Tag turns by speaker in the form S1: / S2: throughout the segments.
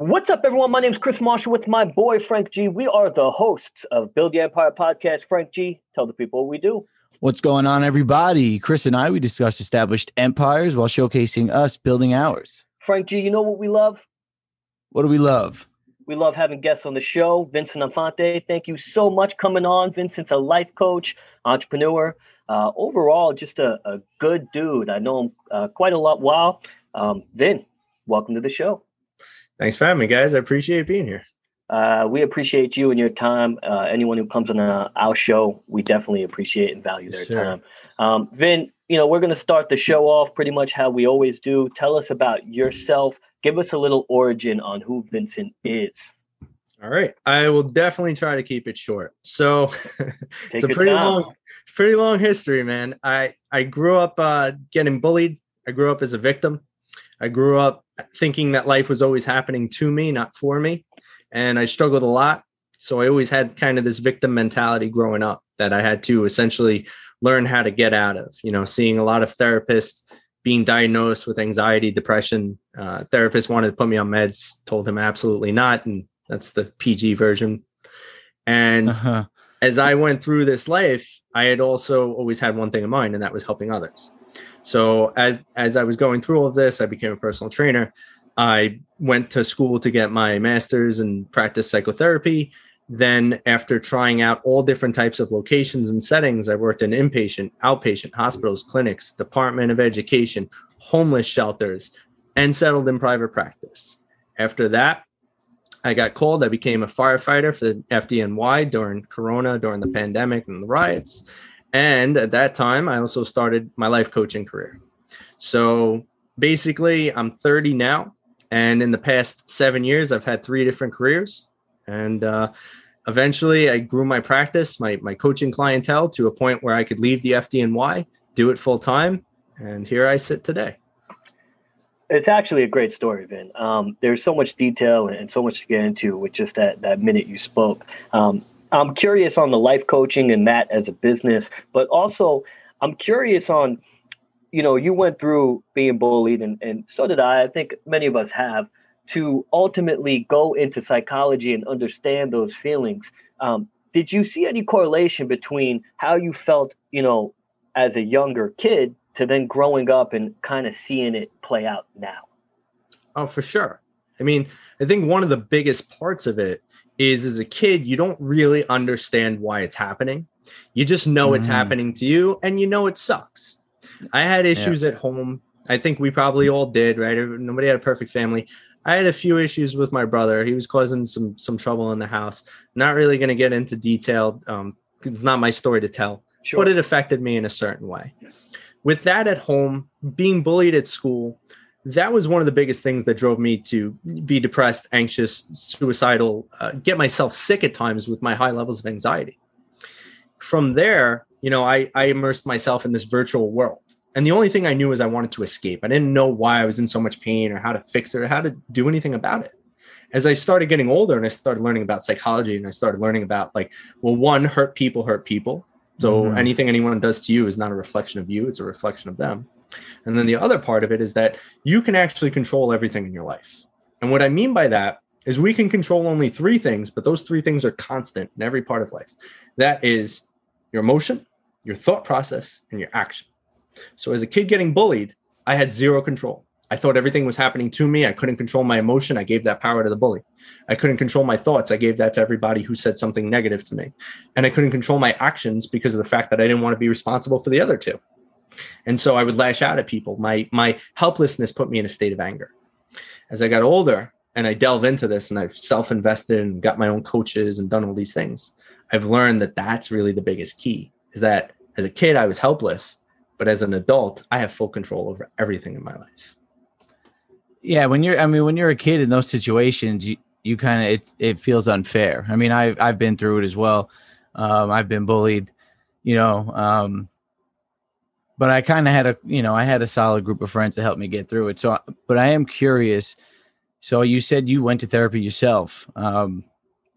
S1: What's up, everyone? My name is Chris Marshall with my boy Frank G. We are the hosts of Build the Empire podcast. Frank G, tell the people what we do.
S2: What's going on, everybody? Chris and I, we discuss established empires while showcasing us building ours.
S1: Frank G, you know what we love?
S2: What do we love?
S1: We love having guests on the show. Vincent Infante, thank you so much coming on. Vincent's a life coach, entrepreneur, uh, overall, just a, a, good dude. I know him uh, quite a lot. Wow. Um, Vin, welcome to the show.
S3: Thanks for having me, guys. I appreciate being here.
S1: Uh, we appreciate you and your time. Uh, anyone who comes on uh, our show, we definitely appreciate and value their yes, time. Um, Vin, you know, we're going to start the show off pretty much how we always do. Tell us about yourself. Give us a little origin on who Vincent is.
S3: All right, I will definitely try to keep it short. So it's a pretty time. long, pretty long history, man. I I grew up uh, getting bullied. I grew up as a victim. I grew up thinking that life was always happening to me, not for me. And I struggled a lot. So I always had kind of this victim mentality growing up that I had to essentially learn how to get out of. You know, seeing a lot of therapists being diagnosed with anxiety, depression. Uh, therapist wanted to put me on meds, told him absolutely not. And that's the PG version. And uh-huh. as I went through this life, I had also always had one thing in mind, and that was helping others. So as as I was going through all of this, I became a personal trainer. I went to school to get my master's and practice psychotherapy. Then, after trying out all different types of locations and settings, I worked in inpatient, outpatient, hospitals, clinics, Department of Education, homeless shelters, and settled in private practice. After that, I got called. I became a firefighter for the FDNY during Corona, during the pandemic and the riots. And at that time, I also started my life coaching career. So basically, I'm 30 now. And in the past seven years, I've had three different careers. And uh, eventually, I grew my practice, my, my coaching clientele to a point where I could leave the FDNY, do it full time. And here I sit today.
S1: It's actually a great story, Vin. Um, there's so much detail and so much to get into with just that that minute you spoke. Um, I'm curious on the life coaching and that as a business, but also I'm curious on, you know, you went through being bullied and, and so did I. I think many of us have to ultimately go into psychology and understand those feelings. Um, did you see any correlation between how you felt, you know, as a younger kid to then growing up and kind of seeing it play out now?
S3: Oh, for sure. I mean, I think one of the biggest parts of it is as a kid, you don't really understand why it's happening. You just know mm. it's happening to you and you know it sucks. I had issues yeah. at home. I think we probably all did, right? Nobody had a perfect family. I had a few issues with my brother. He was causing some some trouble in the house. Not really going to get into detail. Um, it's not my story to tell, sure. but it affected me in a certain way. With that at home, being bullied at school, that was one of the biggest things that drove me to be depressed, anxious, suicidal, uh, get myself sick at times with my high levels of anxiety. From there, you know, I, I immersed myself in this virtual world. And the only thing I knew is I wanted to escape. I didn't know why I was in so much pain or how to fix it or how to do anything about it. As I started getting older and I started learning about psychology and I started learning about like, well, one, hurt people hurt people. So mm-hmm. anything anyone does to you is not a reflection of you, it's a reflection of them. And then the other part of it is that you can actually control everything in your life. And what I mean by that is we can control only three things, but those three things are constant in every part of life. That is your emotion, your thought process, and your action. So as a kid getting bullied, I had zero control. I thought everything was happening to me. I couldn't control my emotion. I gave that power to the bully. I couldn't control my thoughts. I gave that to everybody who said something negative to me. And I couldn't control my actions because of the fact that I didn't want to be responsible for the other two. And so I would lash out at people. My my helplessness put me in a state of anger. As I got older and I delve into this and I've self-invested and got my own coaches and done all these things, I've learned that that's really the biggest key is that as a kid I was helpless, but as an adult I have full control over everything in my life.
S2: Yeah, when you're I mean when you're a kid in those situations you you kind of it it feels unfair. I mean I I've been through it as well. Um, I've been bullied, you know, um, but I kind of had a you know I had a solid group of friends to help me get through it. So, but I am curious. So you said you went to therapy yourself. Um,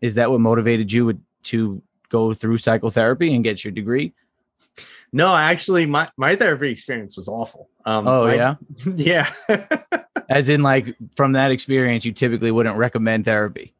S2: is that what motivated you to go through psychotherapy and get your degree?
S3: No, actually, my my therapy experience was awful. Um,
S2: oh
S3: I-
S2: yeah,
S3: yeah.
S2: as in like from that experience, you typically wouldn't recommend therapy.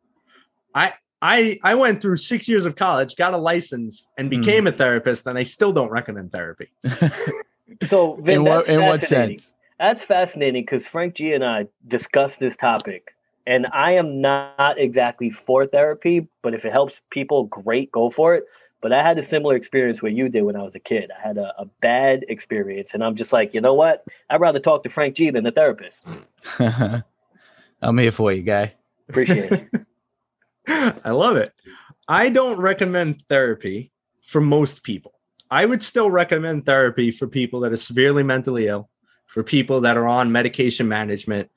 S3: I I I went through six years of college, got a license, and
S2: Hmm.
S3: became a therapist, and I still don't recommend therapy.
S1: So Vin,
S2: in what
S1: that's
S2: in what
S1: fascinating.
S2: sense?
S1: That's fascinating because Frank G and I discussed this topic, and I am not exactly for therapy, but if it helps people, great, go for it. But I had a similar experience where you did when I was a kid. I had a, a bad experience, and I'm just like, you know what? I'd rather talk to Frank G than a therapist.
S2: I'm here for you, guy.
S1: Appreciate it.
S3: I love it. I don't recommend therapy for most people. I would still recommend therapy for people that are severely mentally ill, for people that are on medication management.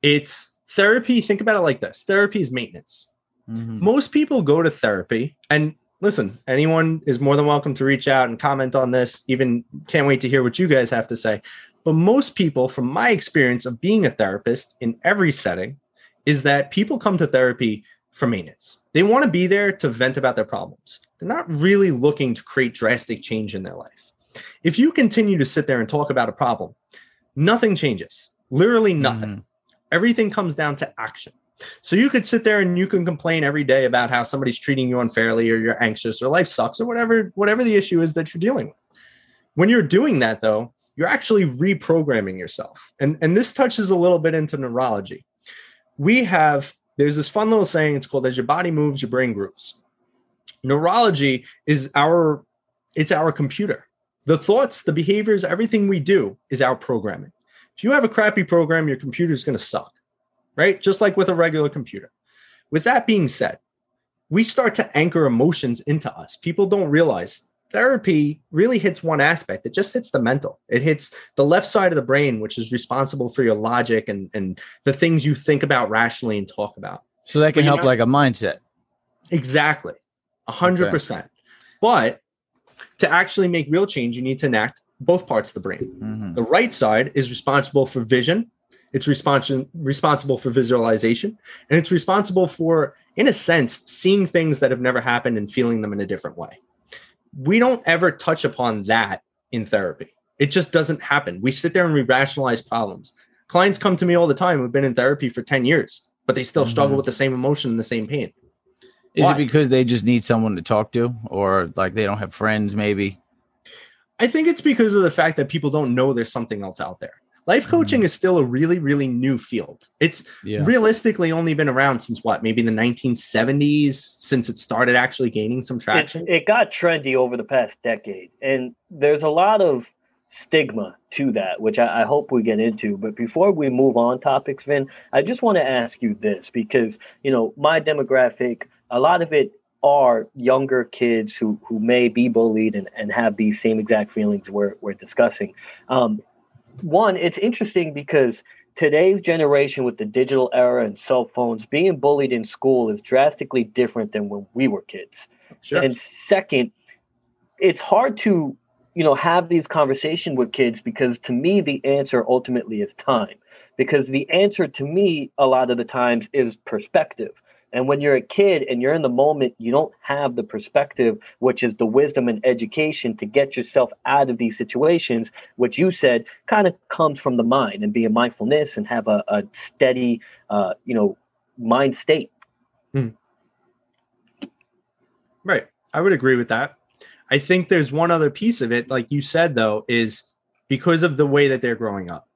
S3: It's therapy. Think about it like this therapy is maintenance.
S2: Mhm.
S3: most people go to therapy and listen anyone is more than welcome to reach out and comment on this even can't wait to hear what you guys have to say but most people from my experience of being a therapist in every setting is that people come to therapy for maintenance they want to be there to vent about their problems they're not really looking to create drastic change in their life if you continue to sit there and talk about a problem nothing changes literally nothing
S2: Mhm.
S3: everything comes down to action. So you could sit there and you can complain every day about how somebody's treating you unfairly or you're anxious or life sucks or whatever whatever the issue is that you're dealing with. When you're doing that though, you're actually reprogramming yourself. And and this touches a little bit into neurology. We have there's this fun little saying it's called as your body moves your brain grooves. Neurology is our it's our computer. The thoughts, the behaviors, everything we do is our programming. If you have a crappy program, your computer is going to suck, right? Just like with a regular computer. With that being said, we start to anchor emotions into us. People don't realize therapy really hits one aspect. It just hits the mental. It hits the left side of the brain, which is responsible for your logic and, and the things you think about rationally and talk about.
S2: So that
S3: But
S2: can
S3: you
S2: help
S3: know-
S2: like a mindset.
S3: Exactly. A hundred percent. But to actually make real change, you need to enact both parts of the brain.
S2: Mhm.
S3: The right side is responsible for vision. It's respons- responsible for visualization. And it's responsible for, in a sense, seeing things that have never happened and feeling them in a different way. We don't ever touch upon that in therapy. It just doesn't happen. We sit there and we rationalize problems. Clients come to me all the time who've been in therapy for 10 years, but they still struggle
S2: Mhm.
S3: with the same emotion and the same pain.
S2: Is
S3: Why?
S2: it because they just need someone to talk to, or like they don't have friends? Maybe.
S3: I think it's because of the fact that people don't know there's something else out there. Life mm. coaching is still a really, really new field. It's
S2: Yeah.
S3: realistically only been around since what, maybe the 1970s, since it started actually gaining some
S1: It's,
S3: traction.
S1: it got trendy over the past decade, and there's a lot of stigma to that, which I, I hope we get into. But before we move on topics, Vin, I just want to ask you this because you know my demographic, a lot of it are younger kids who who may be bullied and, and have these same exact feelings we're we're discussing. Um, one, it's interesting because today's generation with the digital era and cell phones, being bullied in school is drastically different than when we were kids.
S3: Sure.
S1: And second, it's hard to, you know, have these conversations with kids because to me the answer ultimately is time. Because the answer to me a lot of the times is perspective. And when you're a kid and you're in the moment, you don't have the perspective, which is the wisdom and education to get yourself out of these situations, which you said kind of comes from the mind and being mindfulness and have a, a steady, uh, you know, mind state.
S3: Right. I would agree with that. I think there's one other piece of it, like you said, though, is because of the way that they're growing up.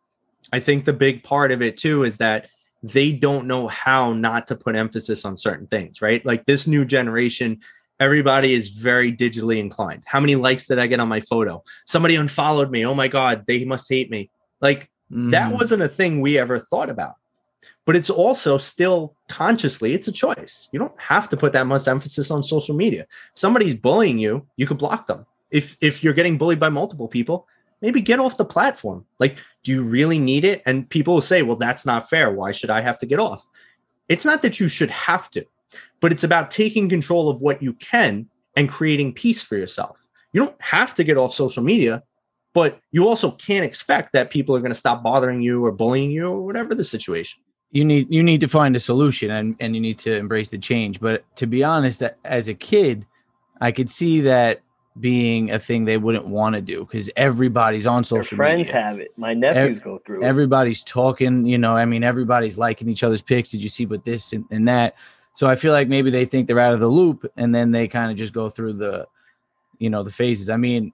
S3: I think the big part of it, too, is that they don't know how not to put emphasis on certain things, right? Like this new generation, everybody is very digitally inclined. How many likes did I get on my photo? Somebody unfollowed me. Oh my God, they must hate me. Like that
S2: Mhm.
S3: wasn't a thing we ever thought about but it's also still consciously it's a choice you don't have to put that much emphasis on social media if somebody's bullying you you could block them if if you're getting bullied by multiple people maybe get off the platform. Like do you really need it? And people will say well that's not fair. Why should i have to get off? It's not that you should have to but it's about taking control of what you can and creating peace for yourself. You don't have to get off social media but you also can't expect that people are going to stop bothering you or bullying you or whatever the situation.
S2: you need you need to find a solution and and you need to embrace the change. But to be honest as a kid i could see that being a thing they wouldn't want to do because everybody's on
S1: Their
S2: social
S1: friends
S2: media.
S1: have it. My nephews go through it.
S2: Everybody's talking, you know. I mean, everybody's liking each other's pics. Did you see what this and, and that? So I feel like maybe they think they're out of the loop, and then they kind of just go through the, you know, the phases. I mean,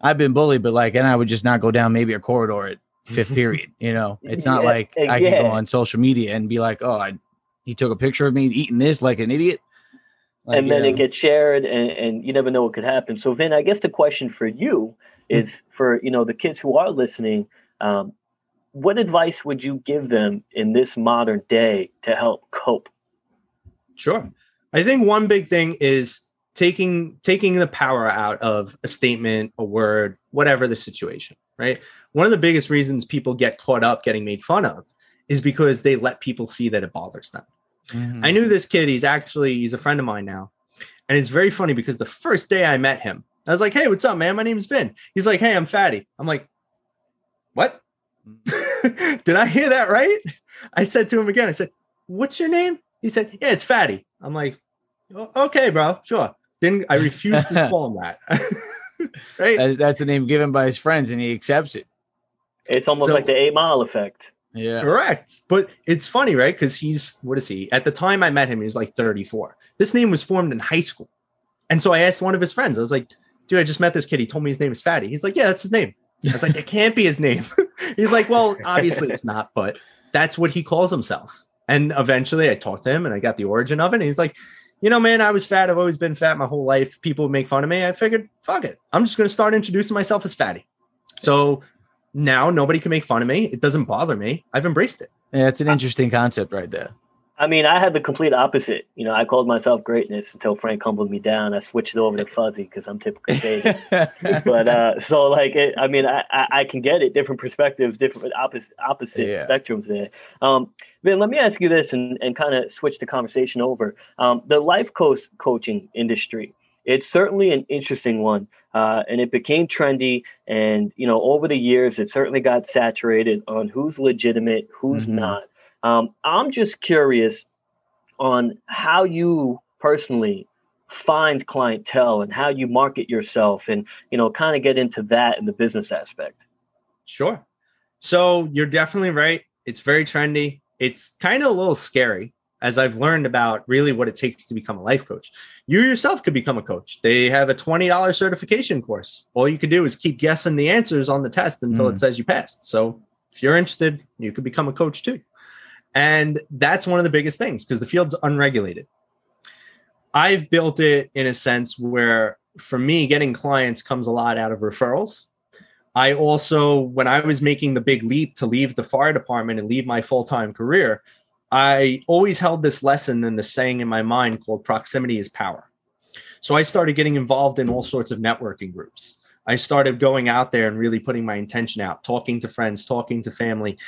S2: I've been bullied, but like, and I would just not go down maybe a corridor at fifth period. You know, it's not
S1: Yeah,
S2: like I can go on social media and be like, oh, I, he took a picture of me eating this like an idiot. Like,
S1: and
S2: you
S1: then
S2: know,
S1: it gets shared and, and you never know what could happen so Vin, i guess the question for you
S2: Hmm.
S1: is for you know the kids who are listening um, what advice would you give them in this modern day to help cope
S3: Sure. I think one big thing is taking taking the power out of a statement, a word, whatever the situation, right? One of the biggest reasons people get caught up getting made fun of is because they let people see that it bothers them.
S2: Mhm.
S3: I knew this kid, he's actually he's a friend of mine now. And it's very funny because the first day I met him, I was like, "Hey, what's up, man? My name's Vin." He's like, "Hey, I'm Fatty." I'm like, "What?" Did I hear that right? I said to him again, I said, What's your name? He said, Yeah, it's Fatty. I'm like, Okay, bro, sure. Didn't I refused to call him that? right?
S2: That- that's a name given by his friends, and he accepts it.
S1: it's almost
S3: So-
S1: like the eight mile effect
S2: Yeah.
S3: Correct. But it's funny, right? Because he's what is he? At the time I met him, he was like 34. This name was formed in high school. And so I asked one of his friends, I was like, dude, I just met this kid. He told me his name is Fatty. He's like, Yeah, that's his name. I was like, that can't be his name. He's like, Well, obviously it's not, but that's what he calls himself. And eventually I talked to him and I got the origin of it. And he's like, you know, man, I was fat. I've always been fat my whole life. People make fun of me. I figured, fuck it. I'm just going to start introducing myself as fatty. So now nobody can make fun of me. It doesn't bother me. I've embraced it.
S2: Yeah, it's an interesting concept right there.
S1: i mean i had the complete opposite you know i called myself greatness until frank humbled me down i switched it over to fuzzy because i'm typically faded but uh so like it, i mean I, I i can get it different perspectives different opposite opposite
S2: Yeah.
S1: spectrums there um Vin, let me ask you this and, and kind of switch the conversation over um the life coach coaching industry it's certainly an interesting one uh, and it became trendy and you know over the years it certainly got saturated on who's legitimate who's
S2: Mhm.
S1: not um, i'm just curious on how you personally find clientele and how you market yourself and you know kind of get into that in the business aspect
S3: Sure. So you're definitely right. It's very trendy. It's kind of a little scary as I've learned about really what it takes to become a life coach. You yourself could become a coach. They have a $20 certification course. All you can do is keep guessing the answers on the test until
S2: Mm.
S3: it says you passed. So if you're interested, you could become a coach too. And that's one of the biggest things because the field's unregulated. I've built it in a sense where for me, getting clients comes a lot out of referrals. I also, when I was making the big leap to leave the fire department and leave my full time career, I always held this lesson and the saying in my mind called proximity is power. So I started getting involved in all sorts of networking groups. I started going out there and really putting my intention out, talking to friends, talking to family,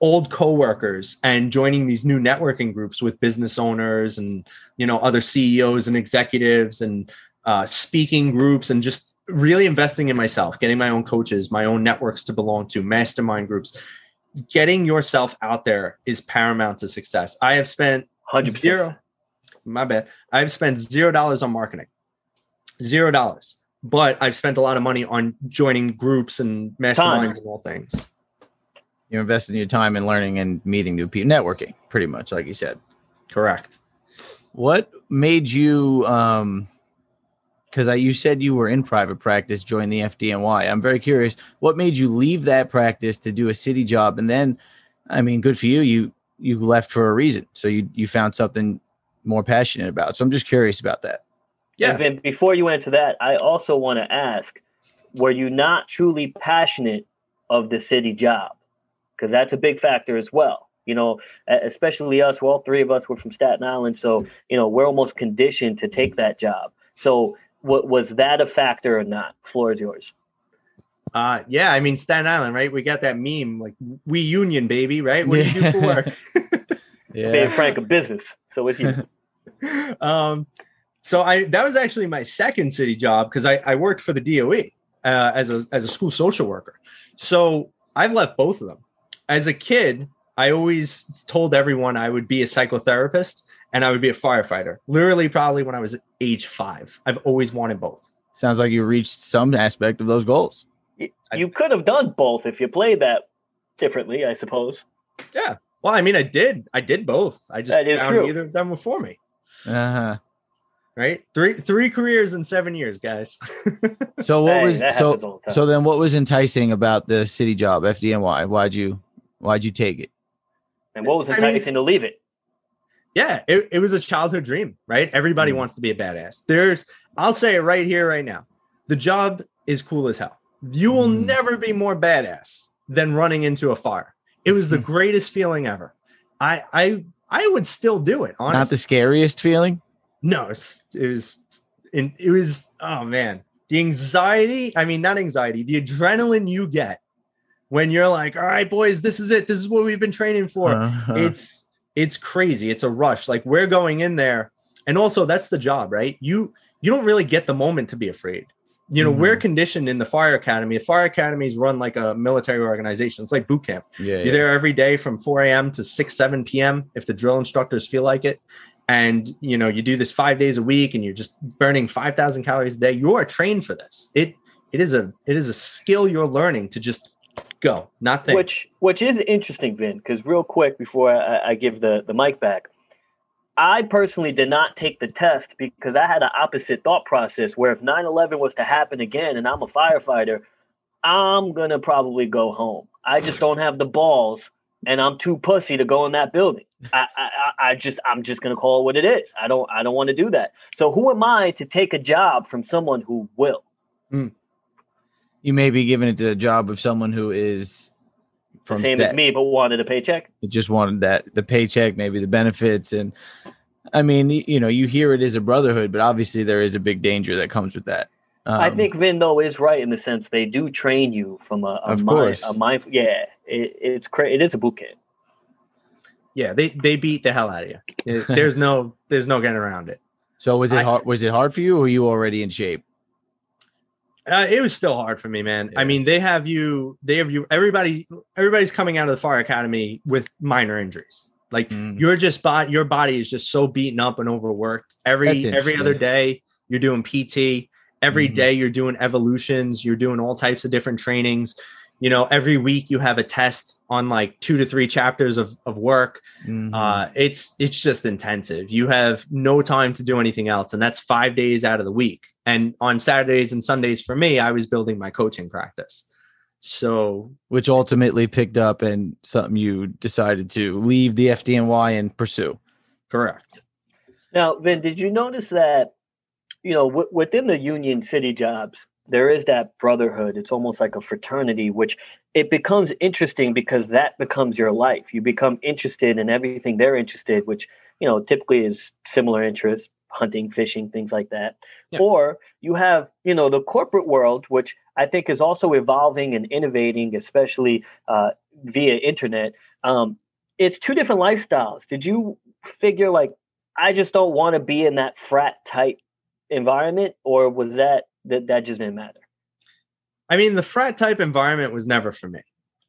S3: old coworkers, and joining these new networking groups with business owners and you know other CEOs and executives and uh, speaking groups and just really investing in myself, getting my own coaches, my own networks to belong to, mastermind groups. Getting yourself out there is paramount to success. I have spent
S1: 100%
S3: zero. My bad. I've spent zero dollars on marketing, zero dollars. But I've spent a lot of money on joining groups and masterminds
S1: Time.
S3: and all things.
S2: You're investing your time in learning and meeting new people, networking, pretty much, like you said.
S3: Correct.
S2: What made you um because I you said you were in private practice, joined the FDNY. I'm very curious, what made you leave that practice to do a city job? And then, I mean, good for you. You you left for a reason. So you you found something more passionate about. So I'm just curious about that.
S3: Yeah.
S1: And then before you went answer that, I also want to ask, were you not truly passionate of the city job? Because that's a big factor as well. You know, especially us, well, three of us were from Staten Island. So, you know, we're almost conditioned to take that job. So, what was that a factor or not? Floor is yours.
S3: Uh, yeah, I mean Staten Island, right? We got that meme, like we union, baby, right? What do you do for
S2: Yeah.
S3: work?
S1: Being frank, a business. So it's you.
S3: um, so I that was actually my second city job because I, I worked for the DOE uh, as a as a school social worker. So I've left both of them. As a kid, I always told everyone I would be a psychotherapist and I would be a firefighter. Literally, probably when I was age five, I've always wanted both.
S2: sounds like you reached some aspect of those goals.
S1: You, you could have done both if you played that differently, I suppose.
S3: Yeah. Well, I mean, I did. I did both. I just
S1: That is
S3: found
S1: true.
S3: either of them were for me.
S2: Uh-huh.
S3: Right? Three three careers in seven years, guys.
S2: So what
S1: Hey,
S2: was so
S1: the
S2: so then what was enticing about the city job FDNY? Why'd you why'd you take it?
S1: And what was
S3: I mean-
S1: enticing to leave it?
S3: Yeah, it, it was a childhood dream, right? Everybody
S2: Mm.
S3: wants to be a badass. There's, I'll say it right here, right now. The job is cool as hell. You will
S2: Mm.
S3: never be more badass than running into a fire. It was the
S2: Mm.
S3: greatest feeling ever. I I I would still do it. Honestly,
S2: Not the scariest feeling?
S3: No, it was, it, it was. Oh man, the anxiety. I mean, not anxiety. The adrenaline you get when you're like, "All right, boys, this is it. This is what we've been training for."
S2: Uh-huh.
S3: It's it's crazy. It's a rush. Like we're going in there, and also that's the job, right? You you don't really get the moment to be afraid. You know, we're mm-hmm. conditioned in the fire academy. The fire academies run like a military organization. It's like boot camp.
S2: yeah,
S3: You're
S2: yeah.
S3: there every day from 4 a.m. to 6, 7 p.m. if the drill instructors feel like it. And you know, you do this five days a week and you're just burning 5,000 calories a day. You are trained for this. It it is a it is a skill you're learning to just go, not think.
S1: Which which is interesting, Vin, because real quick before I, I give the, the mic back, I personally did not take the test because I had an opposite thought process where if 9-11 was to happen again and I'm a firefighter, I'm gonna probably go home. I just don't have the balls and I'm too pussy to go in that building. I, I, I I just I'm just gonna call it what it is. I don't I don't want to do that. So who am I to take a job from someone who will? Hmm.
S2: You may be giving it to a job of someone who is from
S1: Same as me, but wanted a paycheck.
S2: It just wanted that the paycheck, maybe the benefits, and I mean, you know, you hear it is a brotherhood, but obviously there is a big danger that comes with that.
S1: I
S2: Um,
S1: think Vin though is right in the sense they do train you from a, a
S2: Of
S1: mind,
S2: course.
S1: a mindful. Yeah, it, it's cra- It is a boot camp.
S3: yeah, they they beat the hell out of you. It- there's no there's no getting around it.
S2: so. Was it
S3: I-
S2: hard? Was it hard for you, or were you already in shape?
S3: Uh, it was still hard for me, man.
S2: Yeah.
S3: I mean, they have you, they have you. Everybody, everybody's coming out of the fire academy with minor injuries. Like
S2: Mm.
S3: you're just body, your body is just so beaten up and overworked. Every every other day, you're doing PT. Every
S2: Mhm.
S3: day, you're doing evolutions. You're doing all types of different trainings. You know, every week you have a test on like two to three chapters of of work.
S2: Mhm.
S3: Uh, it's it's just intensive. You have no time to do anything else, and that's five days out of the week. And on Saturdays and Sundays for me, I was building my coaching practice. So
S2: Which ultimately picked up and something you decided to leave the FDNY and pursue.
S3: correct.
S1: Now, Vin, did you notice that you know w- within the union city jobs there is that brotherhood? It's almost like a fraternity, which it becomes interesting because that becomes your life. You become interested in everything they're interested, which you know typically is similar interests, hunting, fishing, things like that.
S3: Yeah.
S1: Or you have you know the corporate world, which I think is also evolving and innovating, especially uh, via internet. Um, it's two different lifestyles. Did you figure like I just don't want to be in that frat type environment, or was that that that just didn't matter?
S3: I mean, the frat type environment was never for me.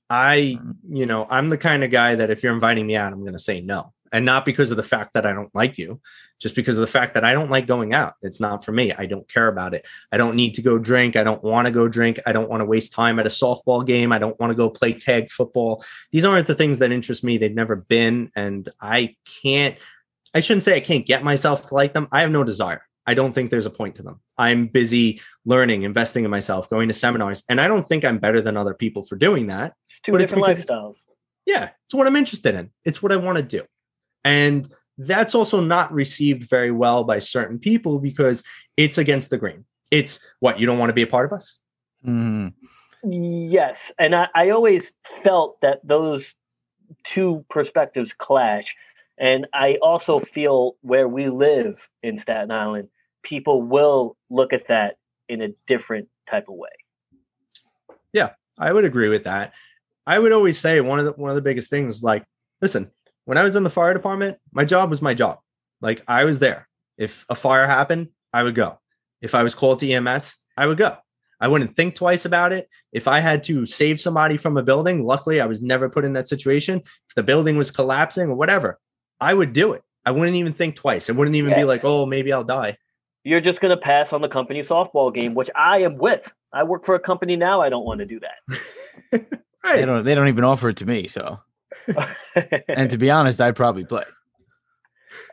S3: I, you know, I'm the kind of guy that if you're inviting me out, I'm going to say no. And not because of the fact that I don't like you, just because of the fact that I don't like going out. It's not for me. I don't care about it. I don't need to go drink. I don't want to go drink. I don't want to waste time at a softball game. I don't want to go play tag football. These aren't the things that interest me. They've never been. And I can't, I shouldn't say I can't get myself to like them. I have no desire. I don't think there's a point to them. I'm busy learning, investing in myself, going to seminars. And I don't think I'm better than other people for doing that.
S1: It's two
S3: But it's because-
S1: lifestyles.
S3: Yeah, it's what I'm interested in. It's what I want to do. And that's also not received very well by certain people because it's against the grain. It's what you don't want to be a part of us.
S2: Mhm.
S1: Yes, and I, I always felt that those two perspectives clash, and I also feel where we live in Staten Island, people will look at that in a different type of way.
S3: Yeah, I would agree with that. I would always say one of the one of the biggest things like listen, when I was in the fire department, my job was my job. Like I was there. If a fire happened, I would go. If I was called to EMS, I would go. I wouldn't think twice about it. If I had to save somebody from a building, luckily I was never put in that situation. If the building was collapsing or whatever, I would do it. I wouldn't even think twice. I wouldn't even
S1: Yeah.
S3: be like, oh, maybe I'll die.
S1: you're just going to pass on the company softball game, which I am with. I work for a company now. I don't want to do that.
S2: right. They don't. They don't even offer it to me. So, and to be honest, I'd probably play.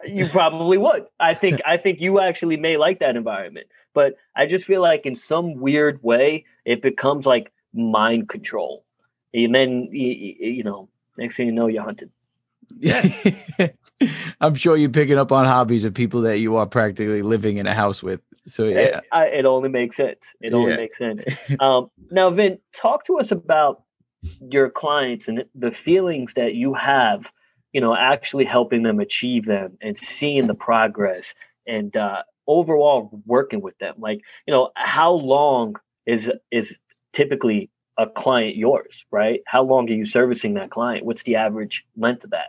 S1: You probably would. I think. I think you actually may like that environment, but I just feel like in some weird way it becomes like mind control, and then you, you know, next thing you know, you're hunted.
S2: Yeah. I'm sure you're picking up on hobbies of people that you are practically living in a house with. So yeah,
S1: it, I, it only makes sense. It only yeah. makes sense. Um, now, Vin, talk to us about your clients and the feelings that you have. You know, actually helping them achieve them and seeing the progress and uh, overall working with them. Like, you know, how long is is typically a client yours, right? How long are you servicing that client? What's the average length of that?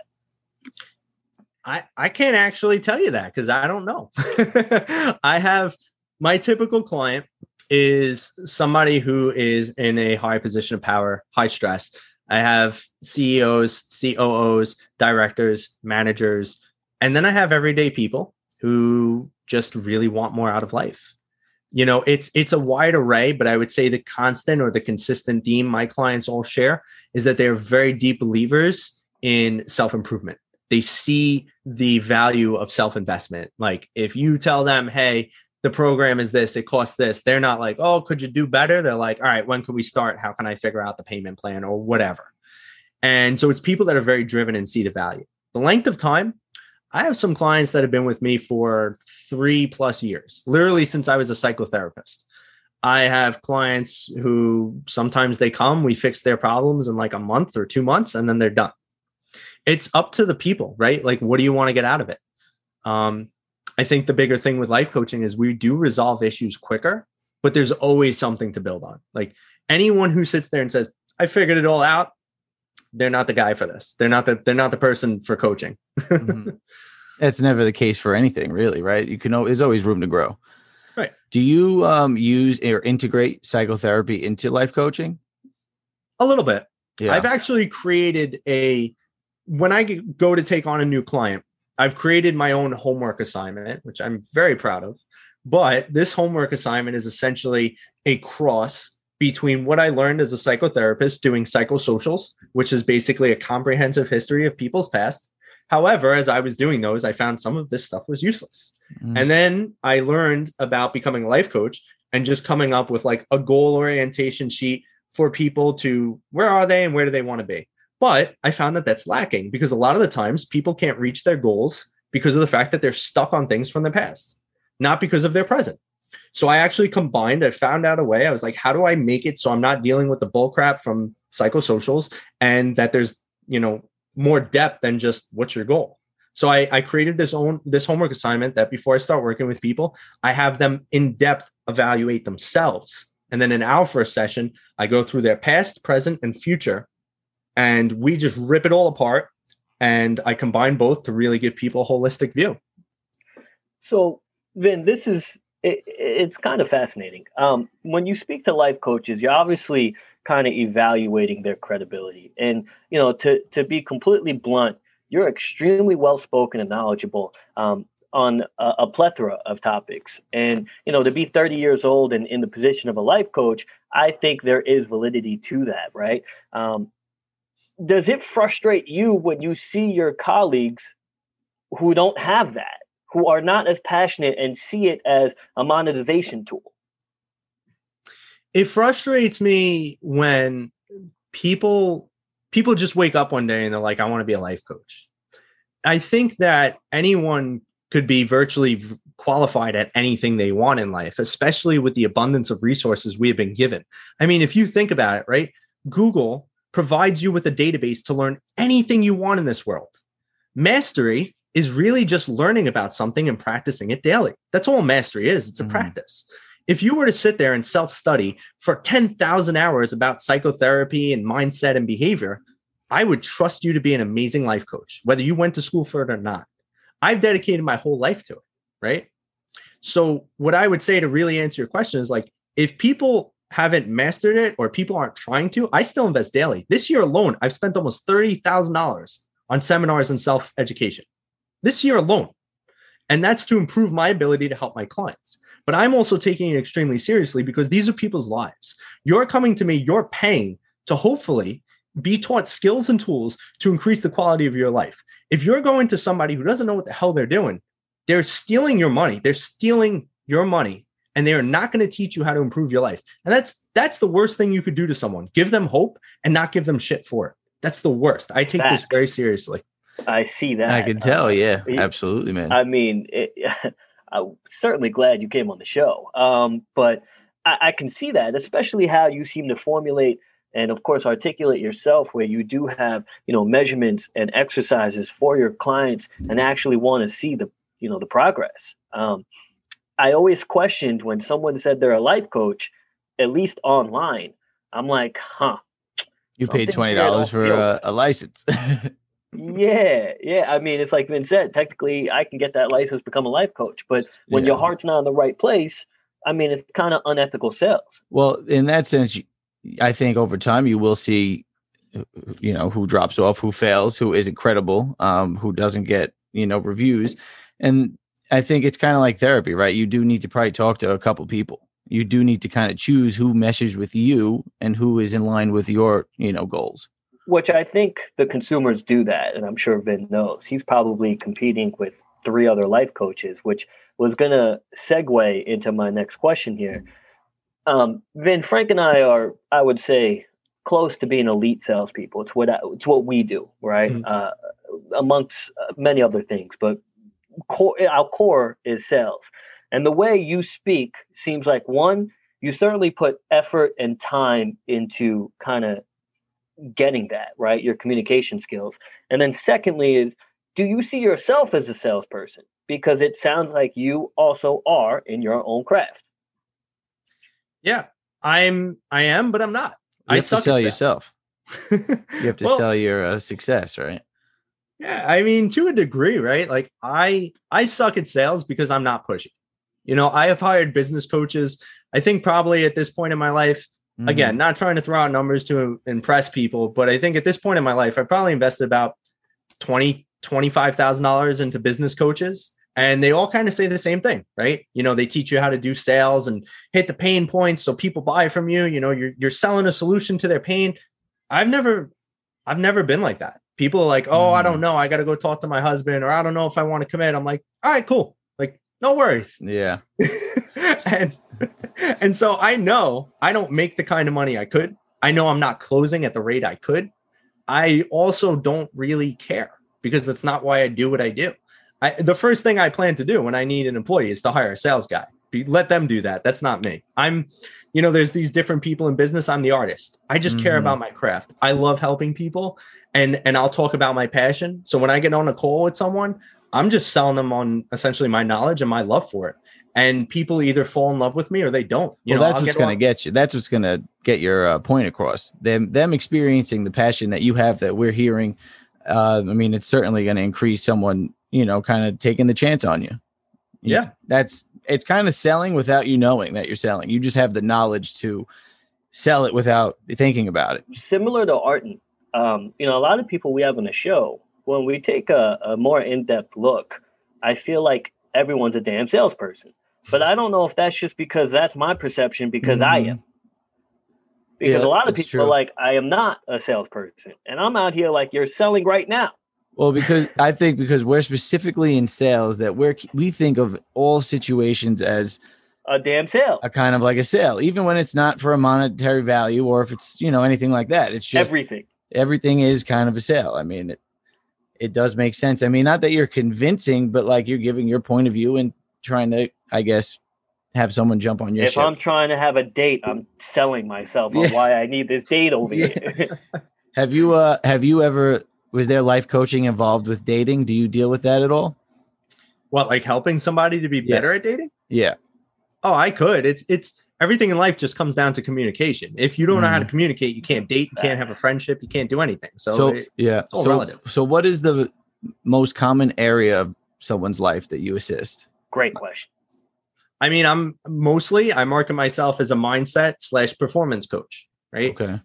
S3: I, I can't actually tell you that because I don't know. I have my typical client is somebody who is in a high position of power, high stress. I have CEOs, COOs, directors, managers, and then I have everyday people who just really want more out of life. You know, it's it's a wide array, but I would say the constant or the consistent theme my clients all share is that they're very deep believers in self-improvement they see the value of self investment. Like if you tell them, hey, the program is this, it costs this, they're not like, oh, could you do better? They're like, all right, when can we start? How can I figure out the payment plan or whatever? And so it's people that are very driven and see the value. The length of time, I have some clients that have been with me for three plus years, literally since I was a psychotherapist. I have clients who sometimes they come, we fix their problems in like a month or two months, and then they're done it's up to the people, right? Like, what do you want to get out of it? Um, I think the bigger thing with life coaching is we do resolve issues quicker, but there's always something to build on. Like anyone who sits there and says, I figured it all out, they're not the guy for this. They're not the they're not the person for coaching. mm-hmm.
S2: It's never the case for anything, really, right? You can always, there's always room to grow.
S3: Right.
S2: Do you um, use or integrate psychotherapy into life coaching?
S3: A little bit. Yeah. I've actually created a when I go to take on a new client, I've created my own homework assignment, which I'm very proud of. But this homework assignment is essentially a cross between what I learned as a psychotherapist doing psychosocials, which is basically a comprehensive history of people's past. However, as I was doing those, I found some of this stuff was useless. Mm. And then I learned about becoming a life coach and just coming up with like a goal orientation sheet for people to where are they and where do they want to be. But I found that that's lacking because a lot of the times people can't reach their goals because of the fact that they're stuck on things from the past, not because of their present. So I actually combined, I found out a way. I was like, how do I make it so I'm not dealing with the bull crap from psychosocials and that there's, you know, more depth than just what's your goal? So I, I created this own this homework assignment that before I start working with people, I have them in depth evaluate themselves. And then in our first session, I go through their past, present, and future and we just rip it all apart and i combine both to really give people a holistic view
S1: so vin this is it, it's kind of fascinating um, when you speak to life coaches you're obviously kind of evaluating their credibility and you know to to be completely blunt you're extremely well spoken and knowledgeable um, on a, a, plethora of topics. And, you know, to be 30 years old and in the position of a life coach, I think there is validity to that, right? Um, does it frustrate you when you see your colleagues who don't have that, who are not as passionate and see it as a monetization tool?
S3: It frustrates me when people people just wake up one day and they're like I want to be a life coach. I think that anyone could be virtually qualified at anything they want in life, especially with the abundance of resources we have been given. I mean, if you think about it, right? Google provides you with a database to learn anything you want in this world. Mastery is really just learning about something and practicing it daily. That's all mastery is. It's a mm-hmm. practice. If you were to sit there and self study for 10,000 hours about psychotherapy and mindset and behavior, I would trust you to be an amazing life coach, whether you went to school for it or not. I've dedicated my whole life to it, right? So, what I would say to really answer your question is like, if people haven't mastered it or people aren't trying to, I still invest daily. This year alone, I've spent almost $30,000 on seminars and self education. This year alone. And that's to improve my ability to help my clients. But I'm also taking it extremely seriously because these are people's lives. You're coming to me, you're paying to hopefully be taught skills and tools to increase the quality of your life. If you're going to somebody who doesn't know what the hell they're doing, they're stealing your money. They're stealing your money and they are not going to teach you how to improve your life. And that's that's the worst thing you could do to someone. Give them hope and not give them shit for it. That's the worst. I take Facts. this very seriously.
S1: I see that.
S2: I can tell. Uh, yeah, absolutely, man.
S1: I mean, it, I'm certainly glad you came on the show. Um, but I, I can see that, especially how you seem to formulate and of course articulate yourself where you do have you know measurements and exercises for your clients and actually want to see the you know the progress um, i always questioned when someone said they're a life coach at least online i'm like huh
S2: you paid $20 for a, a license
S1: yeah, yeah. I mean, it's like Vin said. Technically, I can get that license, become a life coach, but when yeah. your heart's not in the right place, I mean, it's kind of unethical sales.
S2: Well, in that sense, I think over time you will see, you know, who drops off, who fails, who isn't credible, um, who doesn't get you know reviews, and I think it's kind of like therapy, right? You do need to probably talk to a couple people. You do need to kind of choose who meshes with you and who is in line with your you know goals
S1: which I think the consumers do that, and I'm sure Vin knows. He's probably competing with three other life coaches, which was going to segue into my next question here. Um, Vin, Frank, and I are, I would say, close to being elite salespeople. It's what I, it's what we do, right? Mm-hmm. Uh, amongst uh, many other things, but core, our core is sales. And the way you speak seems like one, you certainly put effort and time into kind of getting that right? Your communication skills. And then secondly is do you see yourself as a salesperson? Because it sounds like you also are in your own craft.
S3: Yeah i'm i am but i'm not.
S2: You
S3: I
S2: have to sell yourself. You have to well, sell your uh, success right
S3: yeah i mean to a degree right like i i suck at sales because i'm not pushing you know i have hired business coaches i think probably at this point in my life Mm-hmm. Again, not trying to throw out numbers to impress people, but I think at this point in my life, I probably invested about 20, $25,000 into business coaches. And they all kind of say the same thing, right? You know, they teach you how to do sales and hit the pain points so people buy from you. You know, you're you're selling a solution to their pain. I've never I've never been like that. People are like, oh. I don't mm. know. I got to go talk to my husband, or I don't know if I want to commit. I'm like, all right, cool. Like, no worries.
S2: Yeah.
S3: and and so I know I don't make the kind of money I could. I know I'm not closing at the rate I could. I also don't really care because that's not why I do what I do. I, the first thing I plan to do when I need an employee is to hire a sales guy. Let them do that. That's not me. I'm, you know, there's these different people in business. I'm the artist. I just mm-hmm. care about my craft. I love helping people, and and I'll talk about my passion. So when I get on a call with someone, I'm just selling them on essentially my knowledge and my love for it and people either fall in love with me or they don't.
S2: You well, know, that's I'll what's going to get you. That's what's going to get your uh, point across. Them them experiencing the passion that you have that we're hearing. Uh, I mean, it's certainly going to increase someone, you know, kind of taking the chance on you.
S3: Yeah,
S2: that's it's kind of selling without you knowing that you're selling. You just have the knowledge to sell it without thinking about it.
S1: Similar to Arden, um, you know, a lot of people we have on the show when we take a, a more in depth look, I feel like everyone's a damn salesperson. But I don't know if that's just because that's my perception because mm-hmm. I am. Because yeah, a lot of people true. are like, I am not a salesperson. And I'm out here like you're selling right now.
S2: Well, because I think because we're specifically in sales that we're we think of all situations as
S1: a damn sale.
S2: A kind of like a sale, even when it's not for a monetary value or if it's, you know, anything like that. It's just
S1: everything.
S2: Everything is kind of a sale. I mean, it, it does make sense. I mean, not that you're convincing, but like you're giving your point of view and trying to, I guess, have someone jump on your
S1: if
S2: ship.
S1: I'm trying to have a date, I'm selling myself on why I need this date over yeah. here.
S2: have you uh have you ever was there life coaching involved with dating? Do you deal with that at all?
S3: What, like helping somebody to be yeah. better at dating?
S2: Yeah.
S3: Oh, I could. It's it's everything in life just comes down to communication. If you don't mm. know how to mm. communicate, you can't date, you can't have a friendship, you can't do anything. So,
S2: so it, yeah, so, relative. So, what is the most common area of someone's life that you assist?
S1: Great question.
S3: I mean, I'm mostly I market myself as a mindset slash performance coach, right?
S2: Okay.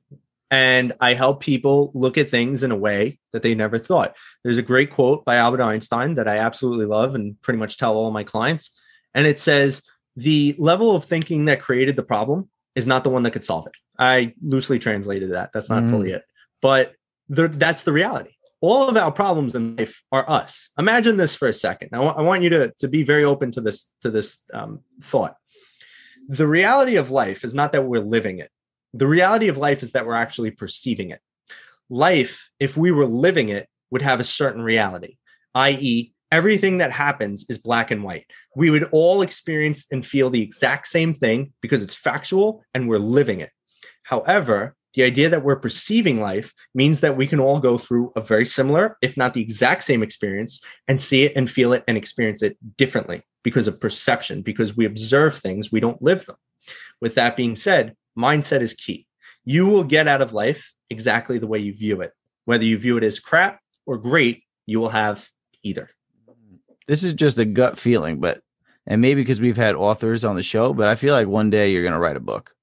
S3: And I help people look at things in a way that they never thought. There's a great quote by Albert Einstein that I absolutely love and pretty much tell all my clients. And it says, The level of thinking that created the problem is not the one that could solve it. I loosely translated that. That's not mm. fully it. But the, that's the reality. All of our problems in life are us. Imagine this for a second. I, w- I want you to, to be very open to this to this um, thought. The reality of life is not that we're living it the reality of life is that we're actually perceiving it. Life, if we were living it, would have a certain reality, i.e., everything that happens is black and white. We would all experience and feel the exact same thing because it's factual and we're living it. However, the idea that we're perceiving life means that we can all go through a very similar, if not the exact same experience, and see it and feel it and experience it differently because of perception, because we observe things, we don't live them. With that being said, mindset is key. You will get out of life exactly the way you view it. Whether you view it as crap or great, you will have either.
S2: This is just a gut feeling, but and maybe because we've had authors on the show, but I feel like one day you're going to write a book.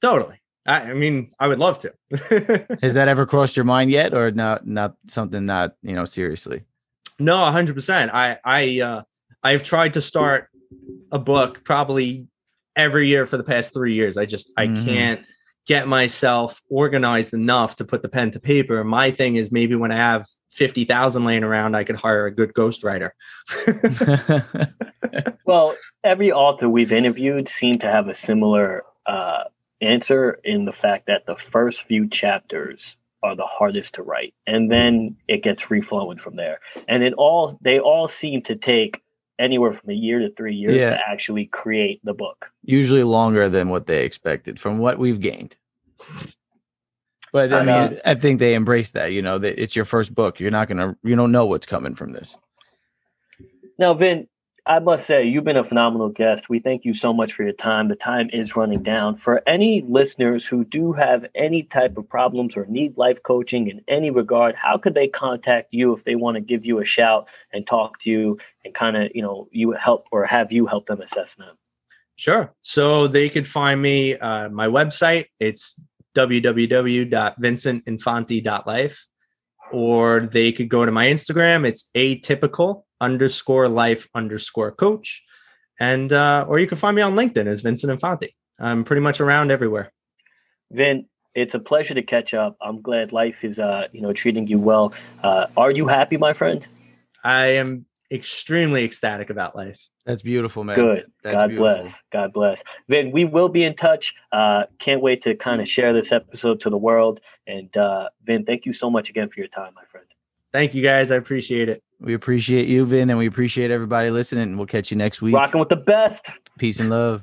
S3: Totally. I, I mean, I would love to.
S2: Has that ever crossed your mind yet, or not? Not something that you know seriously.
S3: No, hundred percent. I I uh, I've tried to start a book probably every year for the past three years. I just I mm-hmm. can't get myself organized enough to put the pen to paper. My thing is maybe when I have fifty thousand laying around, I could hire a good ghostwriter.
S1: well, every author we've interviewed seemed to have a similar uh, answer in the fact that the first few chapters are the hardest to write, and then it gets free flowing from there. And it all they all seem to take anywhere from a year to three years yeah. to actually create the book.
S2: Usually longer than what they expected from what we've gained. But I mean, uh, I think they embrace that. You know, that it's your first book. You're not gonna, you don't know what's coming from this.
S1: Now, Vin, I must say, you've been a phenomenal guest. We thank you so much for your time. The time is running down. For any listeners who do have any type of problems or need life coaching in any regard, how could they contact you if they want to give you a shout and talk to you and kind of, you know, you help or have you help them assess them?
S3: Sure. So they could find me uh, my website. It's www.vincentinfante.life or they could go to my Instagram. It's atypical underscore life underscore coach. And, uh, or you can find me on LinkedIn as Vincent Infante. I'm pretty much around everywhere.
S1: Vin, it's a pleasure to catch up. I'm glad life is, uh, you know, treating you well. Uh, are you happy, my friend?
S3: I am extremely ecstatic about life.
S2: That's beautiful, man.
S1: Good.
S2: That's
S1: God beautiful. bless. God bless. Vin, we will be in touch. Uh, can't wait to kind of share this episode to the world. And uh, Vin, thank you so much again for your time, my friend.
S3: Thank you, guys. I appreciate it.
S2: We appreciate you, Vin, and we appreciate everybody listening. We'll catch you next week.
S1: Rocking with the best.
S2: Peace and love.